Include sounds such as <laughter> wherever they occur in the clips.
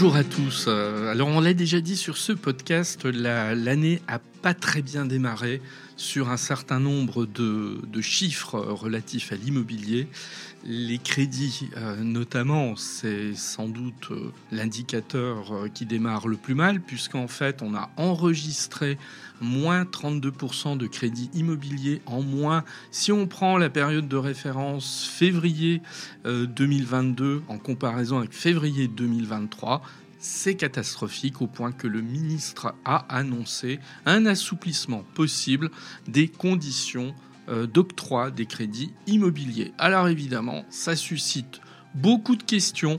Bonjour à tous. Euh, alors on l'a déjà dit sur ce podcast, l'année a pas très bien démarré sur un certain nombre de, chiffres relatifs à l'immobilier. Les crédits, euh, notamment, c'est sans doute euh, l'indicateur qui démarre le plus mal, puisqu'en fait, on a enregistré moins 32% de crédits immobiliers en moins. Si on prend la période de référence février 2022 en comparaison avec février 2023, c'est catastrophique au point que le ministre a annoncé un assouplissement possible des conditions euh, d'octroi des crédits immobiliers. Alors évidemment, ça suscite beaucoup de questions.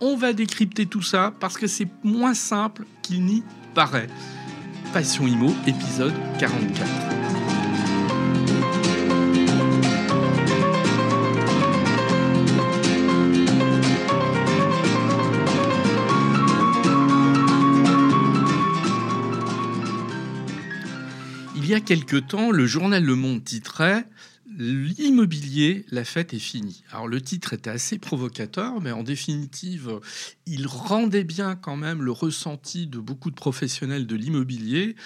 On va décrypter tout ça parce que c'est moins simple qu'il n'y paraît. Passion Imo, épisode 44. il y a quelque temps, le journal Le Monde titrait L'immobilier, la fête est finie. Alors le titre était assez provocateur, mais en définitive, il rendait bien quand même le ressenti de beaucoup de professionnels de l'immobilier.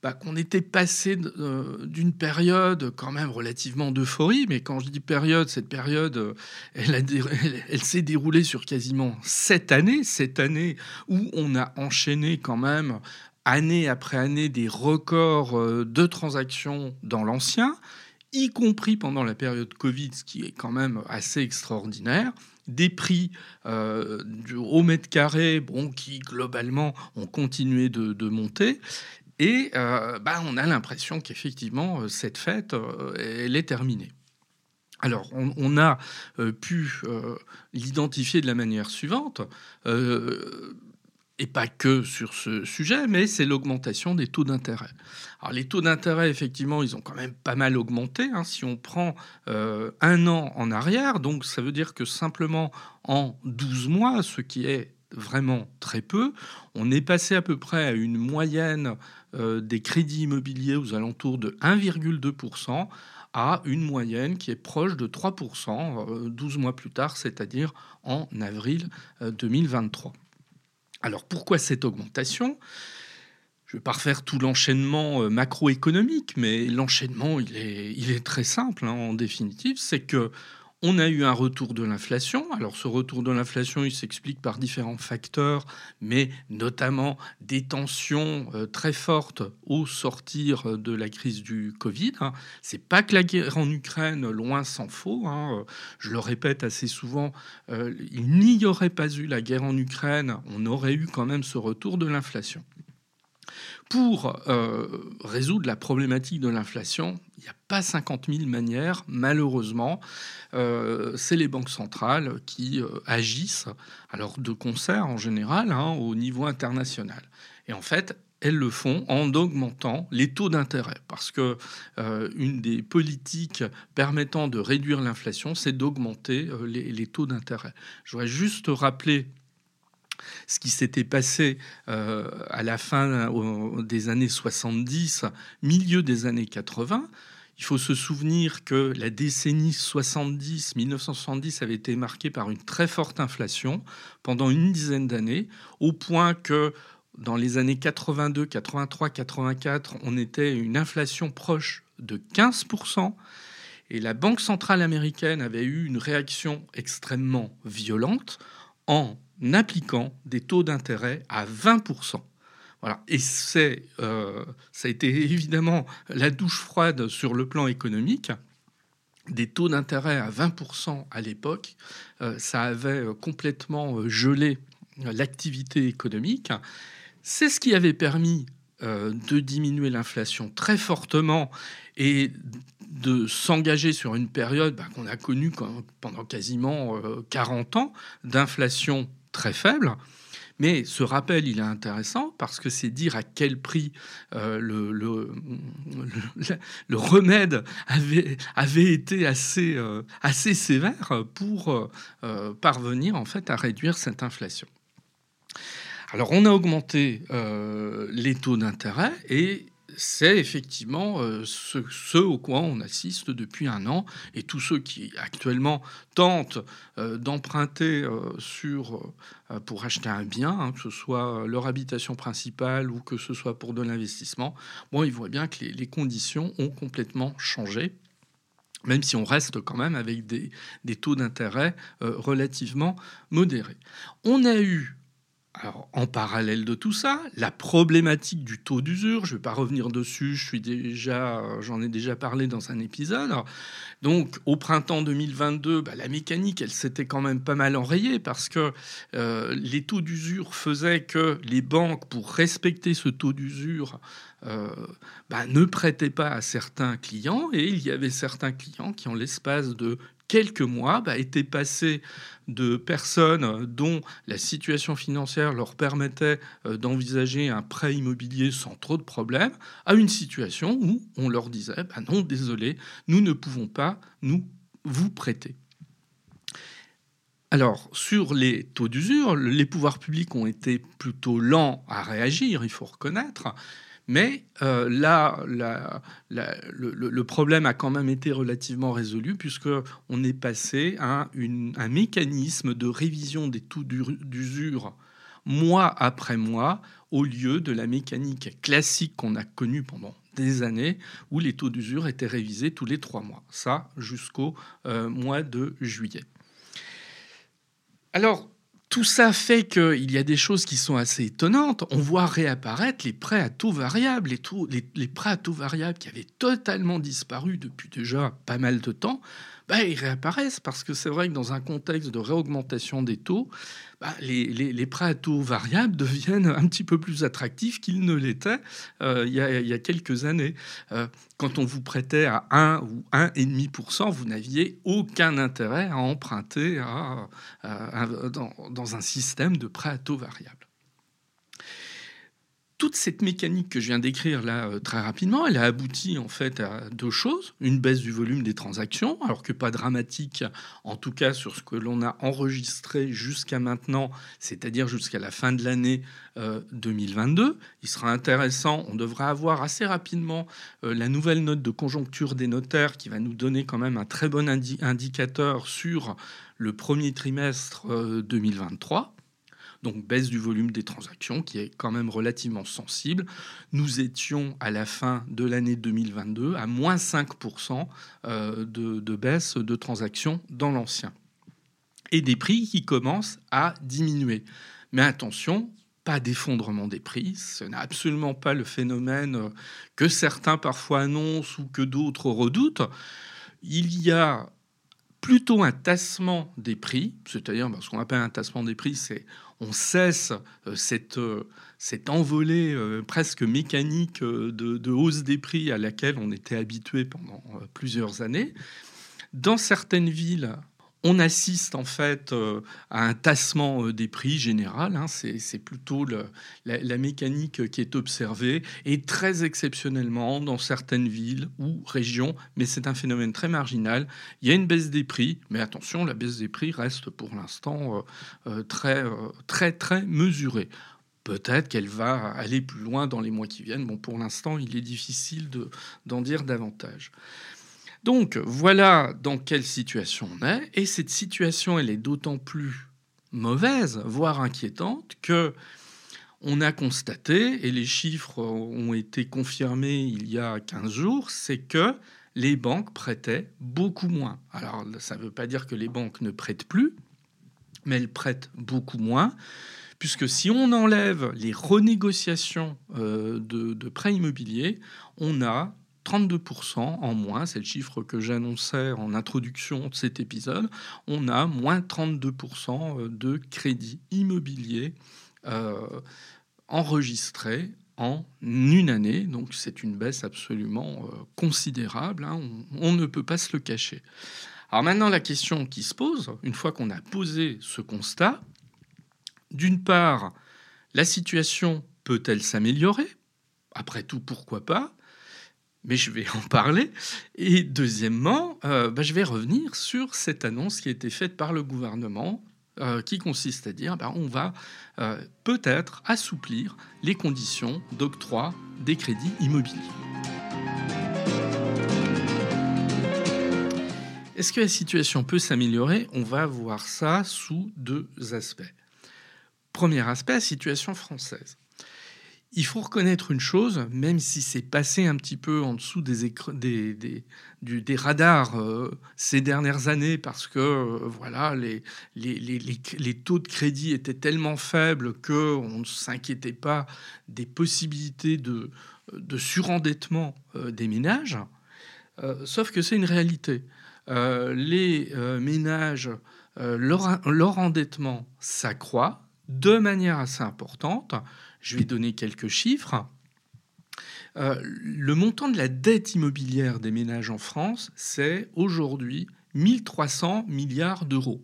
Bah, qu'on était passé euh, d'une période quand même relativement d'euphorie, mais quand je dis période, cette période, elle, elle s'est déroulée sur quasiment sept années, sept années où on a enchaîné quand même année après année des records euh, de transactions dans l'ancien, y compris pendant la période Covid, ce qui est quand même assez extraordinaire des prix euh, au mètre carré, qui globalement ont continué de, monter. Et euh, bah, on a l'impression qu'effectivement, cette fête, elle est terminée. Alors, on, a pu l'identifier de la manière suivante et pas que sur ce sujet, mais c'est l'augmentation des taux d'intérêt. Alors les taux d'intérêt, effectivement, ils ont quand même pas mal augmenté. Hein. Si on prend euh, un an en arrière, donc ça veut dire que simplement en 12 mois, ce qui est vraiment très peu, on est passé à peu près à une moyenne euh, des crédits immobiliers aux alentours de 1,2% à une moyenne qui est proche de 3% 12 euh, mois plus tard, c'est-à-dire en avril 2023. Alors pourquoi cette augmentation? Je ne vais pas refaire tout l'enchaînement euh, macroéconomique, mais l'enchaînement, il est, très simple hein, en définitive. C'est que on a eu un retour de l'inflation. Alors ce retour de l'inflation, il s'explique par différents facteurs, mais notamment des tensions euh, très fortes au sortir de la crise du Covid. Hein. C'est pas que la guerre en Ukraine, loin s'en faut. Hein. Je le répète assez souvent, euh, il n'y aurait pas eu la guerre en Ukraine, on aurait eu quand même ce retour de l'inflation. Pour euh, résoudre la problématique de l'inflation, il n'y a pas 50 000 manières, malheureusement. Euh, c'est les banques centrales qui euh, agissent, alors de concert en général, hein, au niveau international. Et en fait, elles le font en augmentant les taux d'intérêt, parce que une des politiques permettant de réduire l'inflation, c'est d'augmenter les, les, taux d'intérêt. Je voudrais juste rappeler ce qui s'était passé euh, à la fin des années 70, milieu des années 80. Il faut se souvenir que la décennie 70, 1970 avait été marquée par une très forte inflation pendant une dizaine d'années, au point que dans les années 82, 83, 84, on était une inflation proche de 15%. Et la Banque centrale américaine avait eu une réaction extrêmement violente en appliquant des taux d'intérêt à 20%. Voilà. Et c'est, euh, ça a été évidemment la douche froide sur le plan économique. Des taux d'intérêt à 20% à l'époque, euh, ça avait euh, complètement gelé l'activité économique. C'est ce qui avait permis de diminuer l'inflation très fortement et de s'engager sur une période bah, qu'on a connue pendant quasiment 40 ans d'inflation très faible. Mais ce rappel, il est intéressant parce que c'est dire à quel prix euh, le, le, le, remède avait, avait été assez, euh, assez sévère pour euh, parvenir en fait à réduire cette inflation. Alors on a augmenté les taux d'intérêt et c'est effectivement euh, ce, au quoi on assiste depuis un an. Et tous ceux qui actuellement tentent euh, d'emprunter sur, pour acheter un bien, hein, que ce soit leur habitation principale ou que ce soit pour de l'investissement, bon, ils voient bien que les, les conditions ont complètement changé même si on reste quand même avec des, des taux d'intérêt relativement modérés. On a eu alors, en parallèle de tout ça, la problématique du taux d'usure, je ne vais pas revenir dessus, je j'en ai déjà parlé dans un épisode. Donc, au printemps 2022, bah, la mécanique, elle s'était quand même pas mal enrayée parce que euh, les taux d'usure faisaient que les banques, pour respecter ce taux d'usure, euh, bah, ne prêtaient pas à certains clients et il y avait certains clients qui, en l'espace de quelques mois, bah, étaient passés de personnes dont la situation financière leur permettait euh, d'envisager un prêt immobilier sans trop de problèmes, à une situation où on leur disait bah non, désolé, nous ne pouvons pas nous vous prêter. Alors, sur les taux d'usure, les pouvoirs publics ont été plutôt lents à réagir, il faut reconnaître. Mais euh, là, le, problème a quand même été relativement résolu puisque on est passé à un mécanisme de révision des taux d'usure mois après mois au lieu de la mécanique classique qu'on a connue pendant des années où les taux d'usure étaient révisés tous les trois mois. Ça jusqu'au euh, mois de juillet. Alors, tout ça fait qu'il y a des choses qui sont assez étonnantes. On voit réapparaître les prêts à taux variables, les, les, prêts à taux variables qui avaient totalement disparu depuis déjà pas mal de temps. Ben, ils réapparaissent parce que c'est vrai que dans un contexte de réaugmentation des taux, bah, les, prêts à taux variables <laughs> deviennent un petit peu plus attractifs qu'ils ne l'étaient euh, il, y a, quelques années. Euh, quand on vous prêtait à 1 ou 1,5%, vous n'aviez aucun intérêt à emprunter dans un système de prêts à taux variables toute cette mécanique que je viens d'écrire là euh, très rapidement, elle a abouti en fait à deux choses. Une baisse du volume des transactions, alors que pas dramatique, en tout cas sur ce que l'on a enregistré jusqu'à maintenant, c'est-à-dire jusqu'à la fin de l'année 2022. Euh, Il sera intéressant, on devrait avoir assez rapidement euh, la nouvelle note de conjoncture des notaires qui va nous donner quand même un très bon indicateur sur le premier trimestre 2023 donc baisse du volume des transactions qui est quand même relativement sensible. Nous étions à la fin de l'année 2022 à moins 5% euh, de, de baisse de transactions dans l'ancien. Et des prix qui commencent à diminuer. Mais attention, pas d'effondrement des prix. Ce n'est absolument pas le phénomène que certains parfois annoncent ou que d'autres redoutent. Il y a plutôt un tassement des prix, c'est-à-dire ce qu'on appelle un tassement des prix, c'est on cesse euh, cette, euh, cette envolée euh, presque mécanique de, hausse des prix à laquelle on était habitué pendant plusieurs années. Dans certaines villes, on assiste en fait à un tassement des prix général. Hein. c'est plutôt la, mécanique qui est observée et très exceptionnellement dans certaines villes ou régions, mais c'est un phénomène très marginal. Il y a une baisse des prix, mais attention, la baisse des prix reste pour l'instant très très très mesurée. Peut-être qu'elle va aller plus loin dans les mois qui viennent. Bon, pour l'instant, il est difficile d'en dire davantage. Donc voilà dans quelle situation on est, et cette situation elle est d'autant plus mauvaise, voire inquiétante, que on a constaté, et les chiffres ont été confirmés il y a 15 jours, c'est que les banques prêtaient beaucoup moins. Alors ça ne veut pas dire que les banques ne prêtent plus, mais elles prêtent beaucoup moins, puisque si on enlève les renégociations euh, de prêts immobiliers, on a 32% en moins, c'est le chiffre que j'annonçais en introduction de cet épisode, on a moins 32% euh, de crédits immobiliers euh, enregistrés en une année. Donc c'est une baisse absolument euh, considérable, hein. on, ne peut pas se le cacher. Alors maintenant la question qui se pose, une fois qu'on a posé ce constat, d'une part, la situation peut-elle s'améliorer? Après tout, pourquoi pas? Mais je vais en parler. Et deuxièmement, euh, bah, je vais revenir sur cette annonce qui a été faite par le gouvernement euh, qui consiste à dire ben, on va euh, peut-être assouplir les conditions d'octroi des crédits immobiliers. Est-ce que la situation peut s'améliorer? On va voir ça sous deux aspects. Premier aspect, situation française. Il faut reconnaître une chose, même si c'est passé un petit peu en dessous des, des, radars euh, ces dernières années, parce que euh, voilà, les, les, les, taux de crédit étaient tellement faibles qu'on ne s'inquiétait pas des possibilités de, de surendettement euh, des ménages. sauf que c'est une réalité. les ménages, leur, leur endettement s'accroît de manière assez importante. Je vais donner quelques chiffres. Euh, le montant de la dette immobilière des ménages en France, c'est aujourd'hui 1300 milliards d'euros.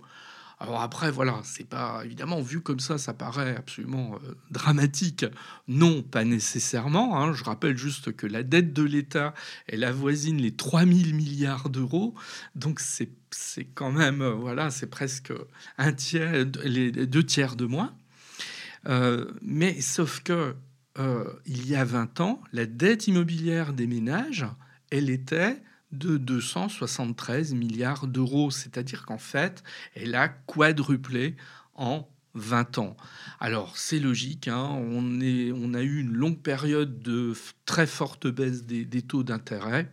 Alors après, voilà, c'est pas évidemment vu comme ça, ça paraît absolument euh, dramatique. Non, pas nécessairement. Hein. Je rappelle juste que la dette de l'État, elle avoisine les 3000 milliards d'euros. Donc c'est quand même, euh, voilà, c'est presque un tiers, les deux tiers de moins. Euh, mais sauf que euh, il y a 20 ans, la dette immobilière des ménages, elle était de 273 milliards d'euros, c'est-à-dire qu'en fait, elle a quadruplé en 20 ans. Alors c'est logique, hein, on, a eu une longue période de très forte baisse des, taux d'intérêt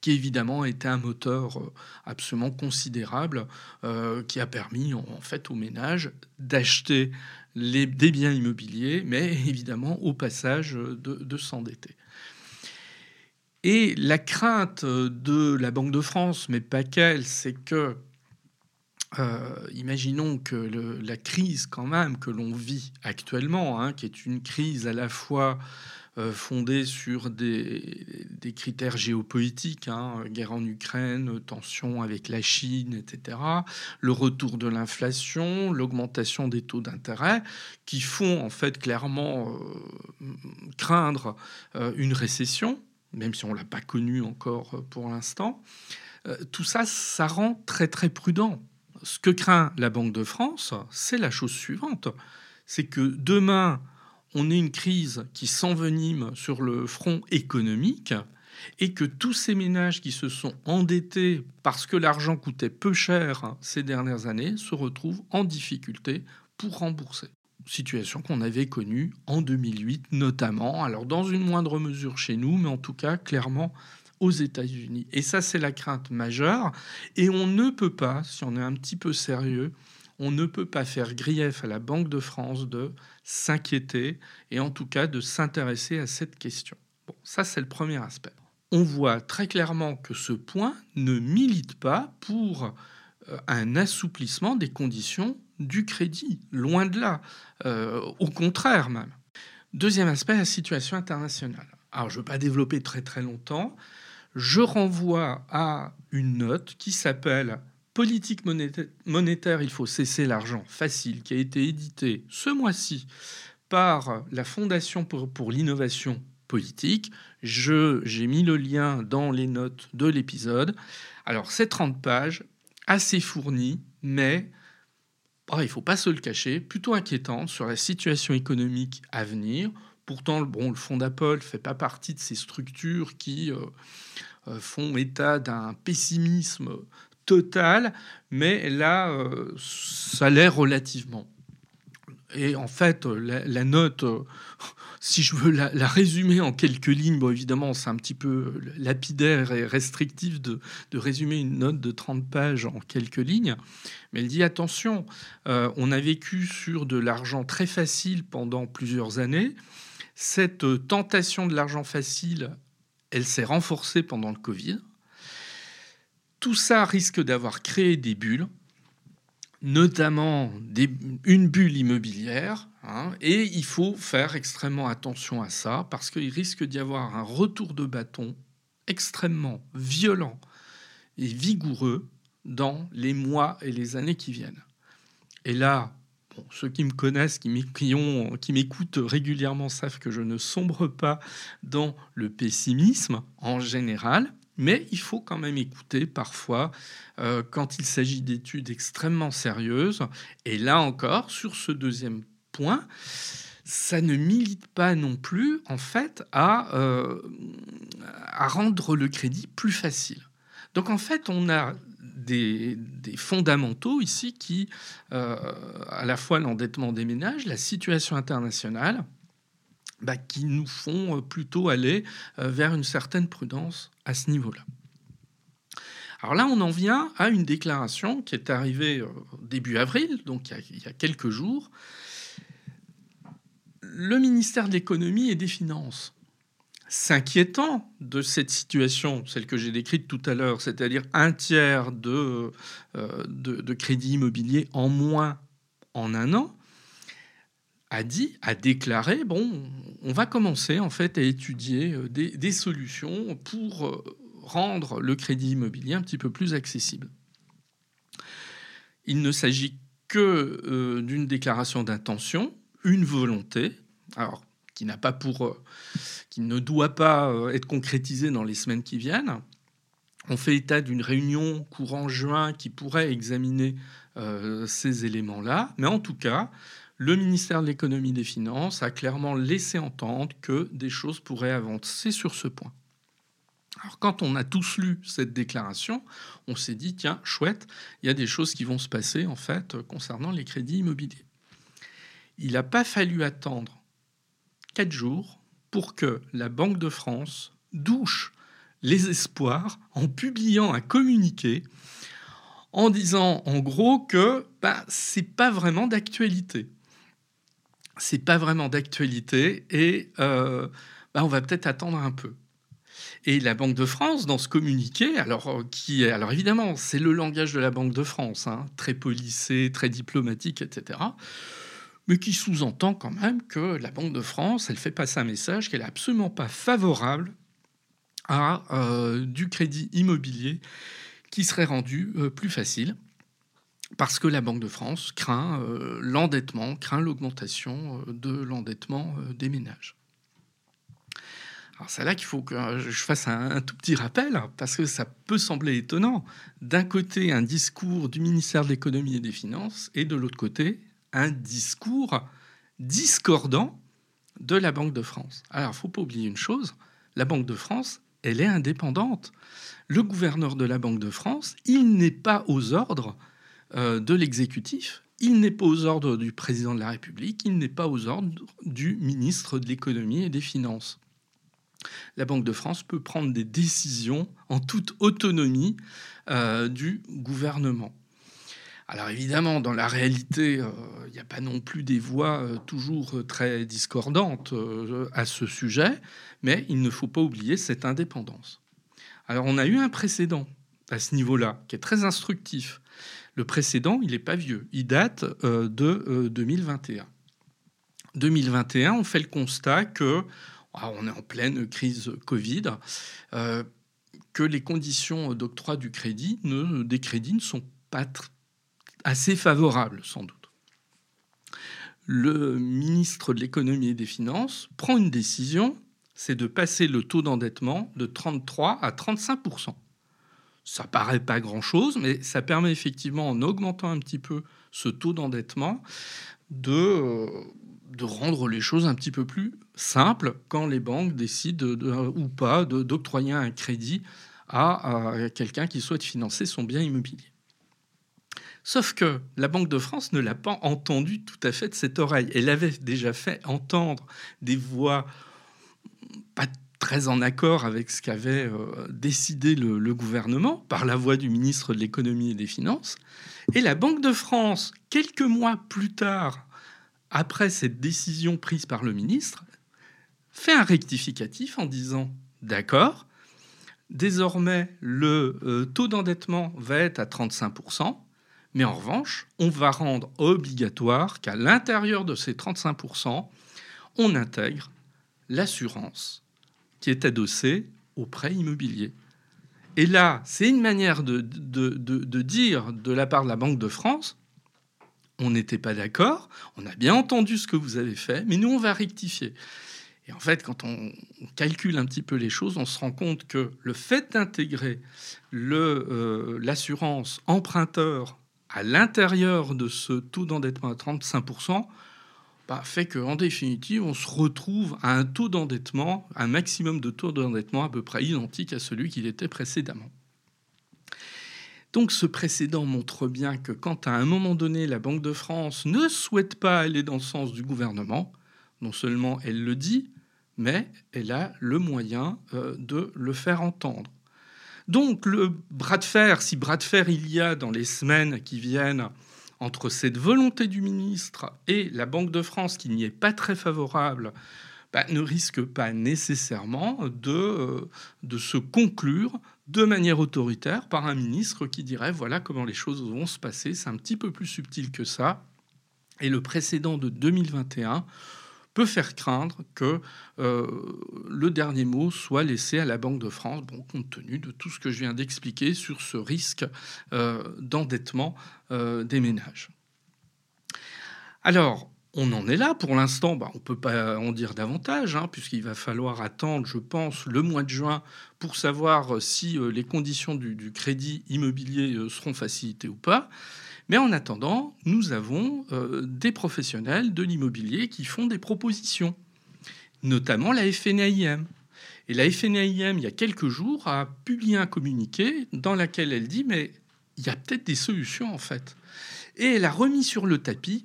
qui évidemment était un moteur euh, absolument considérable qui a permis en fait aux ménages d'acheter des biens immobiliers, mais <laughs> évidemment au passage de, s'endetter. Et la crainte de la Banque de France, mais pas qu'elle, c'est que, euh, imaginons que la crise quand même que l'on vit actuellement, hein, qui est une crise à la fois euh, fondée sur des, critères géopolitiques, hein, guerre en Ukraine, tension avec la Chine, etc., le retour de l'inflation, l'augmentation des taux d'intérêt, qui font en fait clairement euh, craindre euh, une récession, même si on ne l'a pas connue encore pour l'instant. tout ça, ça rend très très prudent. Ce que craint la Banque de France, c'est la chose suivante, c'est que demain, on ait une crise qui s'envenime sur le front économique et que tous ces ménages qui se sont endettés parce que l'argent coûtait peu cher ces dernières années se retrouvent en difficulté pour rembourser. Situation qu'on avait connue en 2008 notamment, alors dans une moindre mesure chez nous, mais en tout cas clairement aux États-Unis. Et ça, c'est la crainte majeure. Et on ne peut pas, si on est un petit peu sérieux, on ne peut pas faire grief à la Banque de France de s'inquiéter et en tout cas de s'intéresser à cette question. Bon, ça c'est le premier aspect. On voit très clairement que ce point ne milite pas pour euh, un assouplissement des conditions du crédit, loin de là, euh, au contraire même. Deuxième aspect, la situation internationale. Alors je ne veux pas développer très très longtemps. Je renvoie à une note qui s'appelle politique monétaire, il faut cesser l'argent facile, qui a été édité ce mois-ci par la Fondation pour, l'innovation politique. J'ai mis le lien dans les notes de l'épisode. Alors, c'est 30 pages, assez fournies, mais oh, il ne faut pas se le cacher, plutôt inquiétante sur la situation économique à venir. Pourtant, bon, le Fonds d'Apple ne fait pas partie de ces structures qui euh, euh, font état d'un pessimisme total, mais là, euh, ça l'est relativement. Et en fait, la, note, euh, <laughs> si je veux la, résumer en quelques lignes, évidemment, c'est un petit peu lapidaire et restrictif de, résumer une note de 30 pages en quelques lignes, mais elle dit attention, euh, on a vécu sur de l'argent très facile pendant plusieurs années. Cette tentation de l'argent facile, elle s'est renforcée pendant le Covid. Tout ça risque d'avoir créé des bulles, notamment une bulle immobilière, hein, et il faut faire extrêmement attention à ça, parce qu'il risque d'y avoir un retour de bâton extrêmement violent et vigoureux dans les mois et les années qui viennent. Et là, ceux qui me connaissent, qui m'écoutent régulièrement savent que je ne sombre pas dans le pessimisme en général, Mais il faut quand même écouter parfois euh, quand il s'agit d'études extrêmement sérieuses. Et là encore, sur ce deuxième point, ça ne milite pas non plus en fait à, euh, rendre le crédit plus facile. Donc en fait, on a des, fondamentaux ici qui, euh, à la fois l'endettement des ménages, la situation internationale, bah, qui nous font plutôt aller vers une certaine prudence à ce niveau-là. Alors là, on en vient à une déclaration qui est arrivée début avril, donc il y a quelques jours. Le ministère de l'économie et des finances s'inquiétant de cette situation, celle que j'ai décrite tout à l'heure, c'est-à-dire un tiers euh, de, crédit immobilier en moins en un an, a dit, a déclaré, bon, on va commencer en fait à étudier euh, des, solutions pour euh, rendre le crédit immobilier un petit peu plus accessible. Il ne s'agit que d'une déclaration d'intention, une volonté, alors qui n'a pas pour qui ne doit pas euh, être concrétisé dans les semaines qui viennent. On fait état d'une réunion courant juin qui pourrait examiner euh, ces éléments-là, mais en tout cas, le ministère de l'économie et des finances a clairement laissé entendre que des choses pourraient avancer sur ce point. Alors quand on a tous lu cette déclaration, on s'est dit tiens chouette, il y a des choses qui vont se passer en fait concernant les crédits immobiliers. Il n'a pas fallu attendre quatre jours pour que la Banque de France douche les espoirs en publiant un communiqué en disant en gros que bah, c'est pas vraiment d'actualité. C'est pas vraiment d'actualité et euh, bah, on va peut-être attendre un peu. Et la Banque de France, dans ce communiqué, alors, euh, qui alors évidemment, c'est le langage de la Banque de France, hein, très policé, très diplomatique, etc mais qui sous-entend quand même que la Banque de France, elle fait passer un message qu'elle n'est absolument pas favorable à euh, du crédit immobilier qui serait rendu plus facile parce que la Banque de France craint euh, l'endettement, craint l'augmentation de l'endettement des ménages. Alors c'est là qu'il faut que je fasse un, tout petit rappel, parce que ça peut sembler étonnant. D'un côté, un discours du ministère de l'économie et des finances, et de l'autre côté, un discours discordant de la Banque de France. Alors, il ne faut pas oublier une chose, la Banque de France, elle est indépendante. Le gouverneur de la Banque de France, il n'est pas aux ordres euh, de l'exécutif, il n'est pas aux ordres du président de la République, il n'est pas aux ordres du ministre de l'économie et des finances. La Banque de France peut prendre des décisions en toute autonomie euh, du gouvernement. Alors évidemment, dans la réalité, euh, il n'y a pas non plus des voix euh, toujours euh, très discordantes à ce sujet, mais il ne faut pas oublier cette indépendance. Alors on a eu un précédent à ce niveau-là, qui est très instructif. Le précédent, il n'est pas vieux, il date de 2021. 2021, on fait le constat que ah, on est en pleine crise Covid, que les conditions d'octroi du crédit, ne, des crédits ne sont pas assez favorable sans doute. Le ministre de l'économie et des finances prend une décision, c'est de passer le taux d'endettement de 33 à 35 ça paraît pas grand-chose, mais ça permet effectivement, en augmentant un petit peu ce taux d'endettement, de, euh, rendre les choses un petit peu plus simples quand les banques décident ou pas d'octroyer un crédit à quelqu'un qui souhaite financer son bien immobilier. Sauf que la Banque de France ne l'a pas entendu tout à fait de cette oreille. Elle avait déjà fait entendre des voix très en accord avec ce qu'avait euh, décidé le, gouvernement par la voix du ministre de l'économie et des finances. Et la Banque de France, quelques mois plus tard, après cette décision prise par le ministre, fait un rectificatif en disant d'accord, désormais le euh, taux d'endettement va être à 35%, mais en revanche, on va rendre obligatoire qu'à l'intérieur de ces 35%, on intègre l'assurance qui est adossée au prêt immobilier. Et là, c'est une manière de, de, dire de la part de la Banque de France, on n'était pas d'accord, on a bien entendu ce que vous avez fait, mais nous, on va rectifier. Et en fait, quand on calcule un petit peu les choses, on se rend compte que le fait d'intégrer euh, l'assurance emprunteur à l'intérieur de ce taux d'endettement à 35%, fait qu'en définitive, on se retrouve à un taux d'endettement, un maximum de taux d'endettement à peu près identique à celui qu'il était précédemment. Donc ce précédent montre bien que quand à un moment donné la Banque de France ne souhaite pas aller dans le sens du gouvernement, non seulement elle le dit, mais elle a le moyen euh, de le faire entendre. Donc le bras de fer, si bras de fer il y a dans les semaines qui viennent entre cette volonté du ministre et la Banque de France qui n'y est pas très favorable, bah, ne risque pas nécessairement de, euh, de se conclure de manière autoritaire par un ministre qui dirait voilà comment les choses vont se passer. C'est un petit peu plus subtil que ça. Et le précédent de 2021 peut faire craindre que euh, le dernier mot soit laissé à la Banque de France, bon, compte tenu de tout ce que je viens d'expliquer sur ce risque euh, d'endettement euh, des ménages. Alors, on en est là pour l'instant. Bah, on ne peut pas en dire davantage, hein, puisqu'il va falloir attendre, je pense, le mois de juin pour savoir si les conditions du crédit immobilier seront facilitées ou pas. Mais en attendant, nous avons euh, des professionnels de l'immobilier qui font des propositions, notamment la FNAIM. Et la FNAIM, il y a quelques jours, a publié un communiqué dans lequel elle dit mais il y a peut-être des solutions en fait. Et elle a remis sur le tapis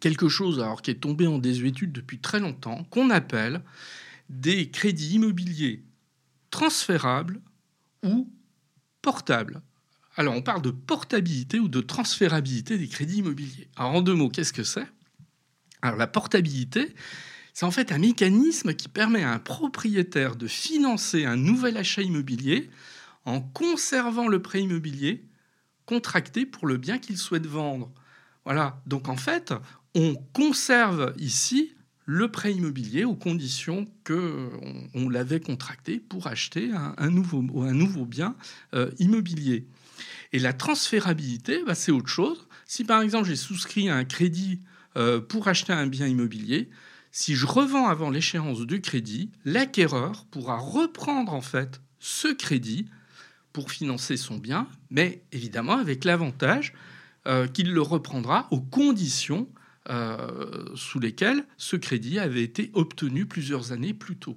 quelque chose alors qui est tombé en désuétude depuis très longtemps, qu'on appelle des crédits immobiliers transférables ou portables. Alors, on parle de portabilité ou de transférabilité des crédits immobiliers. Alors, en deux mots, qu'est-ce que c'est? Alors, la portabilité, c'est en fait un mécanisme qui permet à un propriétaire de financer un nouvel achat immobilier en conservant le prêt immobilier contracté pour le bien qu'il souhaite vendre. Voilà, donc en fait, on conserve ici le prêt immobilier aux conditions que on, l'avait contracté pour acheter un, nouveau, un nouveau bien euh, immobilier. Et la transférabilité, bah, c'est autre chose. Si par exemple j'ai souscrit un crédit euh, pour acheter un bien immobilier, si je revends avant l'échéance du crédit, l'acquéreur pourra reprendre en fait ce crédit pour financer son bien, mais évidemment avec l'avantage euh, qu'il le reprendra aux conditions euh, sous lesquelles ce crédit avait été obtenu plusieurs années plus tôt.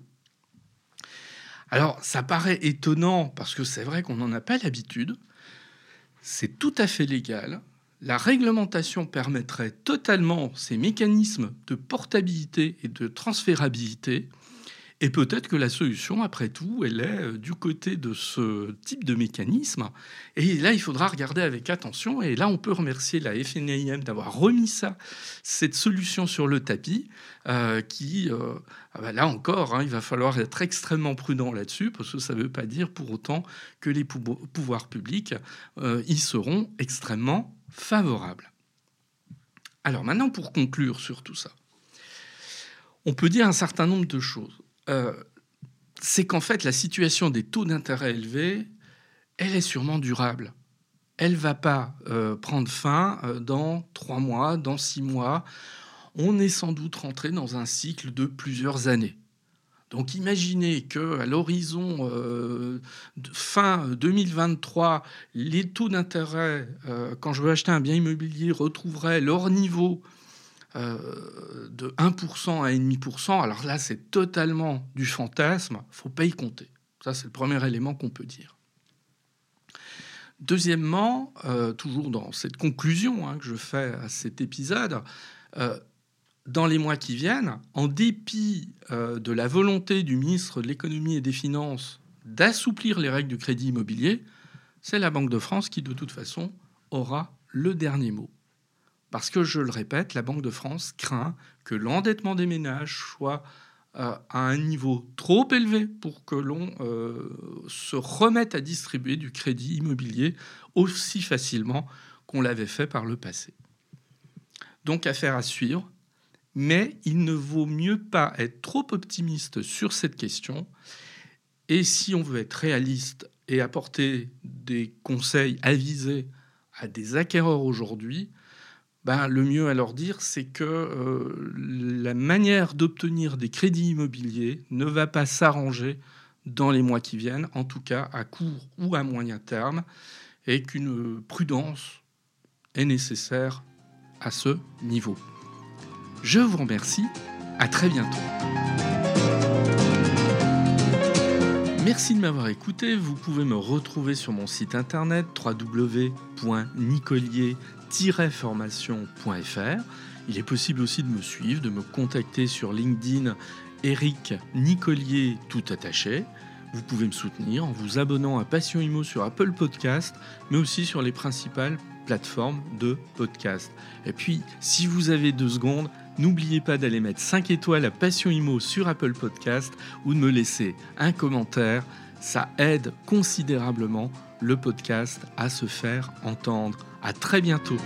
Alors ça paraît étonnant parce que c'est vrai qu'on n'en a pas l'habitude, c'est tout à fait légal. La réglementation permettrait totalement ces mécanismes de portabilité et de transférabilité. Et peut-être que la solution, après tout, elle est euh, du côté de ce type de mécanisme. Et là, il faudra regarder avec attention. Et là, on peut remercier la FNIM d'avoir remis cette solution sur le tapis, euh, qui, euh, ah bah là encore, hein, il va falloir être extrêmement prudent là-dessus, parce que ça ne veut pas dire pour autant que les pouvoirs publics y seront extrêmement favorables. Alors maintenant, pour conclure sur tout ça, on peut dire un certain nombre de choses. Euh, c'est qu'en fait, la situation des taux d'intérêt élevés, elle est sûrement durable. Elle va pas euh, prendre fin euh, dans trois mois, dans six mois. On est sans doute rentré dans un cycle de plusieurs années. Donc imaginez que à l'horizon fin 2023, les taux d'intérêt, quand je veux acheter un bien immobilier, retrouveraient leur niveau euh, de 1% à 1,5%, alors là, c'est totalement du fantasme. faut pas y compter. Ça, c'est le premier élément qu'on peut dire. Deuxièmement, euh, toujours dans cette conclusion hein, que je fais à cet épisode, euh, dans les mois qui viennent, en dépit de la volonté du ministre de l'économie et des finances d'assouplir les règles du crédit immobilier, c'est la Banque de France qui, de toute façon, aura le dernier mot. Parce que, je le répète, la Banque de France craint que l'endettement des ménages soit euh, à un niveau trop élevé pour que l'on euh, se remette à distribuer du crédit immobilier aussi facilement qu'on l'avait fait par le passé. Donc affaire à suivre, mais il ne vaut mieux pas être trop optimiste sur cette question. Et si on veut être réaliste et apporter des conseils avisés à des acquéreurs aujourd'hui, ben, le mieux à leur dire, c'est que euh, la manière d'obtenir des crédits immobiliers ne va pas s'arranger dans les mois qui viennent, en tout cas à court ou à moyen terme, et qu'une prudence est nécessaire à ce niveau. Je vous remercie, à très bientôt. Merci de m'avoir écouté. Vous pouvez me retrouver sur mon site internet www.nicolier-formation.fr. Il est possible aussi de me suivre, de me contacter sur LinkedIn Eric Nicolier tout attaché. Vous pouvez me soutenir en vous abonnant à Passion Imo sur Apple Podcast, mais aussi sur les principales plateformes de podcast. Et puis, si vous avez deux secondes, n'oubliez pas d'aller mettre 5 étoiles à Passion Imo sur Apple Podcast ou de me laisser un commentaire. Ça aide considérablement le podcast à se faire entendre. À très bientôt.